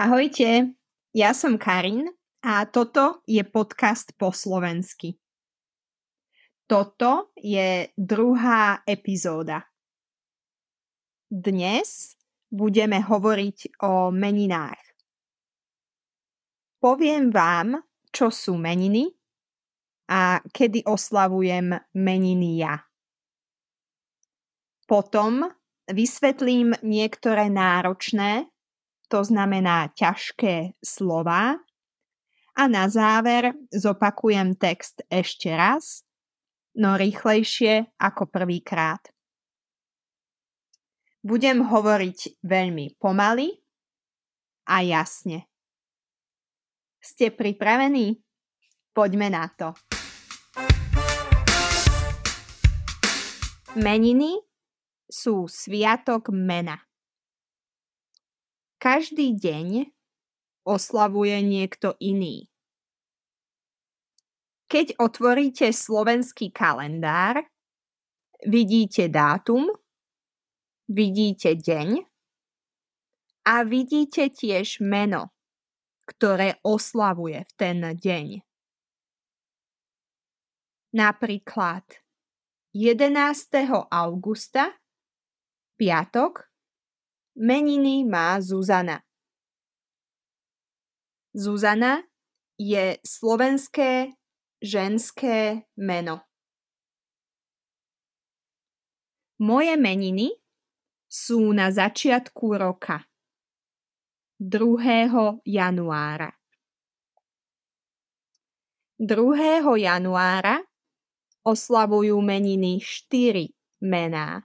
Ahojte, ja som Karin a toto je podcast po slovensky. Toto je druhá epizóda. Dnes budeme hovoriť o meninách. Poviem vám, čo sú meniny a kedy oslavujem meniny ja. Potom vysvetlím niektoré náročné to znamená ťažké slova. A na záver zopakujem text ešte raz, no rýchlejšie ako prvýkrát. Budem hovoriť veľmi pomaly a jasne. Ste pripravení? Poďme na to. Meniny sú sviatok mena. Každý deň oslavuje niekto iný. Keď otvoríte slovenský kalendár, vidíte dátum, vidíte deň a vidíte tiež meno, ktoré oslavuje v ten deň. Napríklad 11. augusta, piatok, Meniny má Zuzana. Zuzana je slovenské ženské meno. Moje meniny sú na začiatku roka. 2. januára. 2. januára oslavujú meniny 4 mená.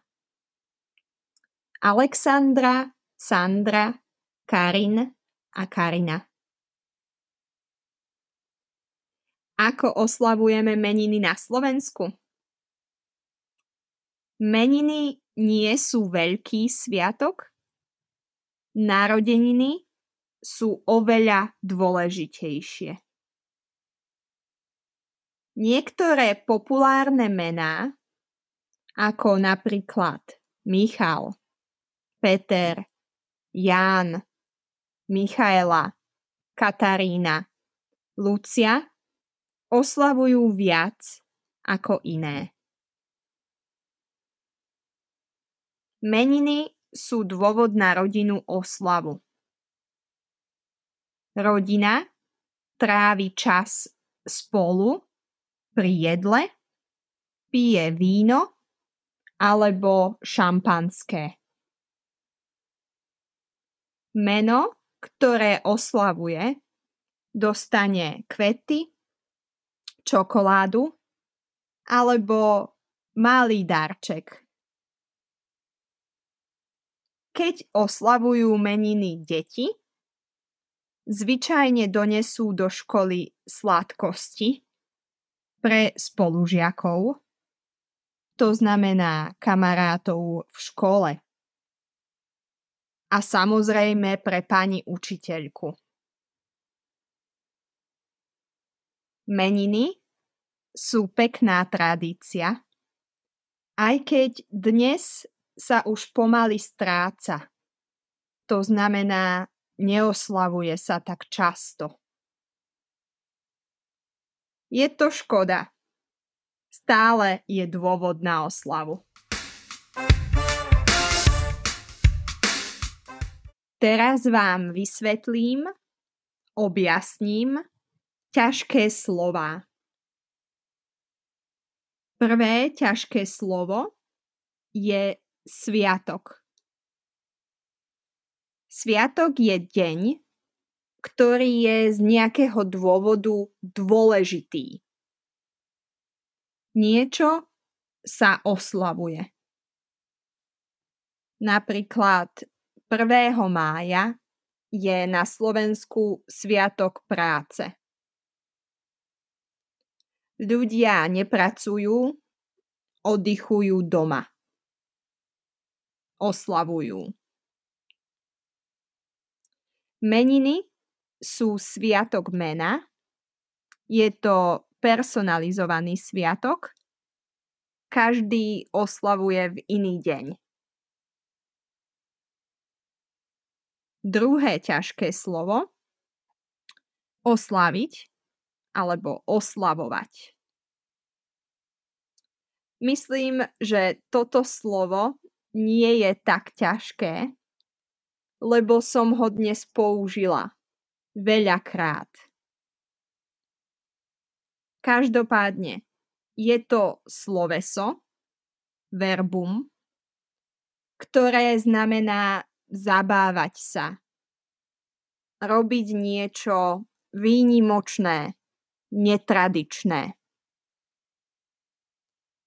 Alexandra, Sandra, Karin a Karina. Ako oslavujeme meniny na Slovensku? Meniny nie sú veľký sviatok, narodeniny sú oveľa dôležitejšie. Niektoré populárne mená, ako napríklad Michal, Peter, Ján, Michaela, Katarína, Lucia oslavujú viac ako iné. Meniny sú dôvod na rodinu oslavu. Rodina trávi čas spolu pri jedle, pije víno alebo šampanské. Meno, ktoré oslavuje, dostane kvety, čokoládu alebo malý darček. Keď oslavujú meniny deti, zvyčajne donesú do školy sladkosti pre spolužiakov, to znamená kamarátov v škole a samozrejme pre pani učiteľku. Meniny sú pekná tradícia, aj keď dnes sa už pomaly stráca. To znamená, neoslavuje sa tak často. Je to škoda. Stále je dôvod na oslavu. Teraz vám vysvetlím, objasním ťažké slova. Prvé ťažké slovo je sviatok. Sviatok je deň, ktorý je z nejakého dôvodu dôležitý. Niečo sa oslavuje. Napríklad 1. mája je na Slovensku Sviatok práce. Ľudia nepracujú, oddychujú doma. Oslavujú. Meniny sú sviatok mena. Je to personalizovaný sviatok. Každý oslavuje v iný deň. Druhé ťažké slovo oslaviť alebo oslavovať. Myslím, že toto slovo nie je tak ťažké, lebo som ho dnes použila veľakrát. Každopádne je to sloveso, verbum, ktoré znamená zabávať sa, robiť niečo výnimočné, netradičné.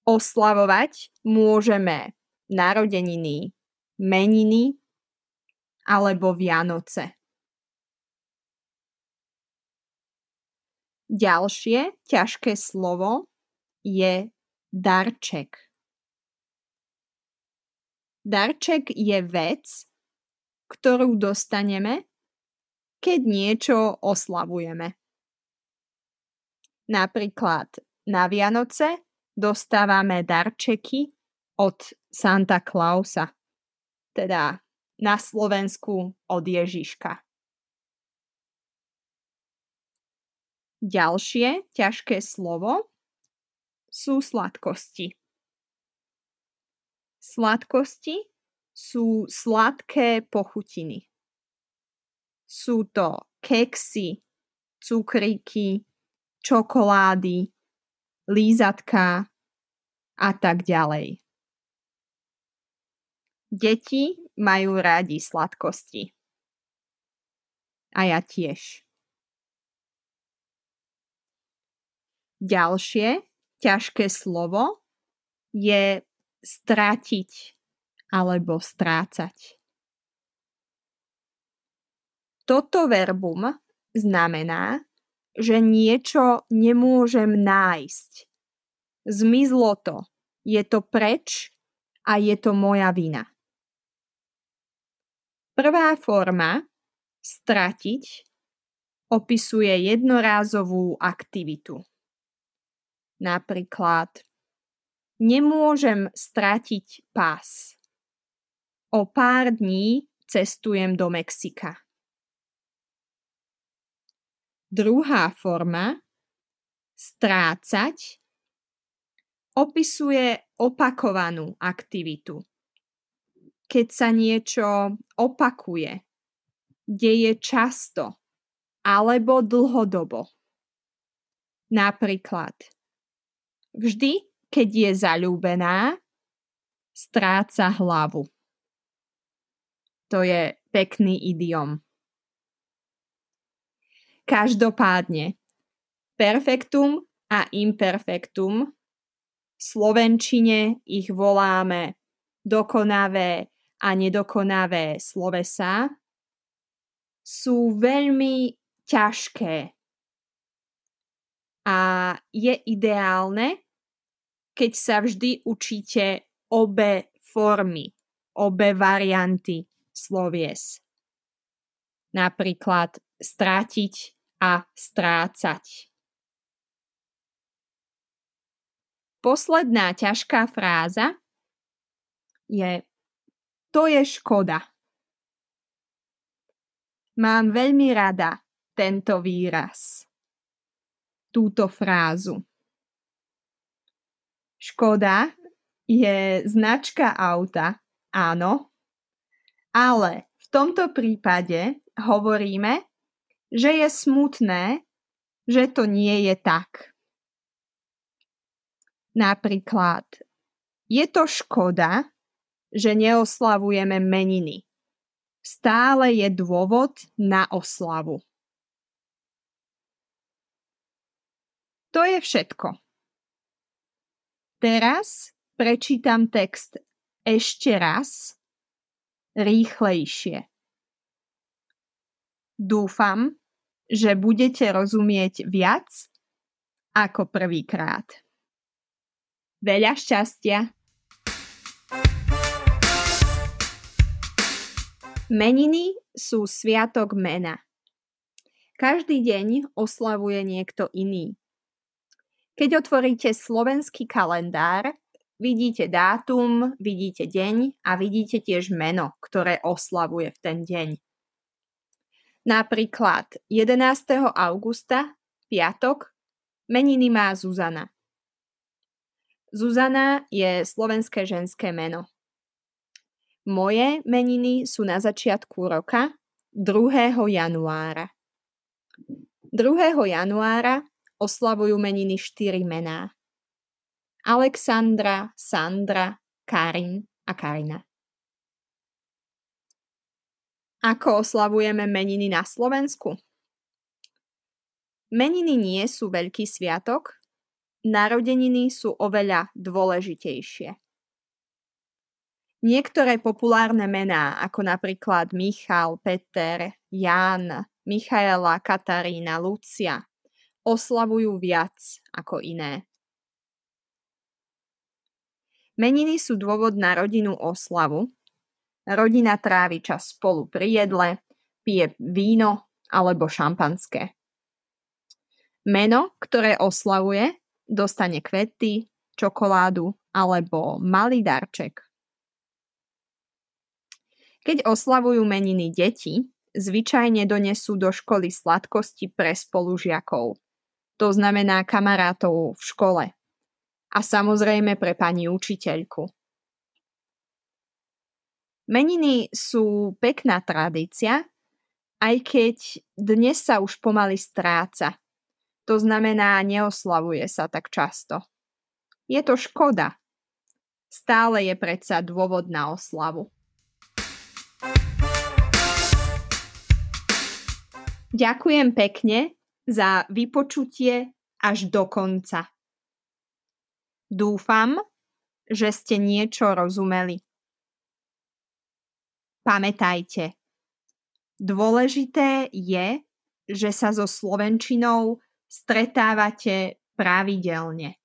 Oslavovať môžeme narodeniny, meniny alebo Vianoce. Ďalšie ťažké slovo je darček. Darček je vec, ktorú dostaneme, keď niečo oslavujeme. Napríklad na Vianoce dostávame darčeky od Santa Clausa, teda na Slovensku od Ježiška. Ďalšie ťažké slovo sú sladkosti. Sladkosti sú sladké pochutiny. Sú to keksy, cukríky, čokolády, lízatka a tak ďalej. Deti majú rádi sladkosti. A ja tiež. Ďalšie ťažké slovo je stratiť alebo strácať. Toto verbum znamená, že niečo nemôžem nájsť. Zmizlo to, je to preč a je to moja vina. Prvá forma stratiť opisuje jednorázovú aktivitu. Napríklad nemôžem stratiť pás. O pár dní cestujem do Mexika. Druhá forma strácať opisuje opakovanú aktivitu. Keď sa niečo opakuje, deje často alebo dlhodobo. Napríklad Vždy, keď je zalúbená, stráca hlavu. To je pekný idiom. Každopádne, perfektum a imperfektum v slovenčine ich voláme dokonavé a nedokonavé slovesa, sú veľmi ťažké a je ideálne, keď sa vždy učíte obe formy, obe varianty slovies. Napríklad strátiť a strácať. Posledná ťažká fráza je to je škoda. Mám veľmi rada tento výraz. Túto frázu. Škoda je značka auta, áno, ale v tomto prípade hovoríme, že je smutné, že to nie je tak. Napríklad, je to škoda, že neoslavujeme meniny. Stále je dôvod na oslavu. To je všetko. Teraz prečítam text ešte raz, rýchlejšie. Dúfam, že budete rozumieť viac ako prvýkrát. Veľa šťastia! Meniny sú sviatok mena. Každý deň oslavuje niekto iný. Keď otvoríte slovenský kalendár, vidíte dátum, vidíte deň a vidíte tiež meno, ktoré oslavuje v ten deň. Napríklad 11. augusta, piatok, meniny má Zuzana. Zuzana je slovenské ženské meno. Moje meniny sú na začiatku roka 2. januára. 2. januára oslavujú meniny 4 mená. Alexandra, Sandra, Karin a Karina. Ako oslavujeme meniny na Slovensku? Meniny nie sú veľký sviatok, narodeniny sú oveľa dôležitejšie. Niektoré populárne mená, ako napríklad Michal, Peter, Jan, Michaela, Katarína, Lucia, oslavujú viac ako iné. Meniny sú dôvod na rodinnú oslavu, Rodina trávi čas spolu pri jedle, pije víno alebo šampanské. Meno, ktoré oslavuje, dostane kvety, čokoládu alebo malý darček. Keď oslavujú meniny deti, zvyčajne donesú do školy sladkosti pre spolužiakov. To znamená kamarátov v škole. A samozrejme pre pani učiteľku. Meniny sú pekná tradícia, aj keď dnes sa už pomaly stráca. To znamená, neoslavuje sa tak často. Je to škoda. Stále je predsa dôvod na oslavu. Ďakujem pekne za vypočutie až do konca. Dúfam, že ste niečo rozumeli. Pamätajte, dôležité je, že sa so Slovenčinou stretávate pravidelne.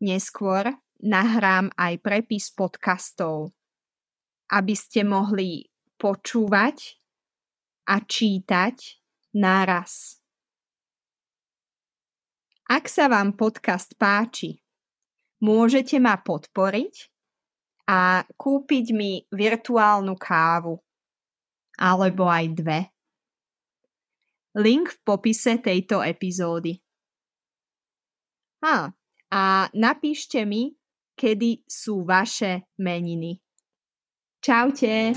Neskôr nahrám aj prepis podcastov, aby ste mohli počúvať a čítať naraz. Ak sa vám podcast páči, môžete ma podporiť a kúpiť mi virtuálnu kávu. Alebo aj dve. Link v popise tejto epizódy. A, a napíšte mi, kedy sú vaše meniny. Čaute!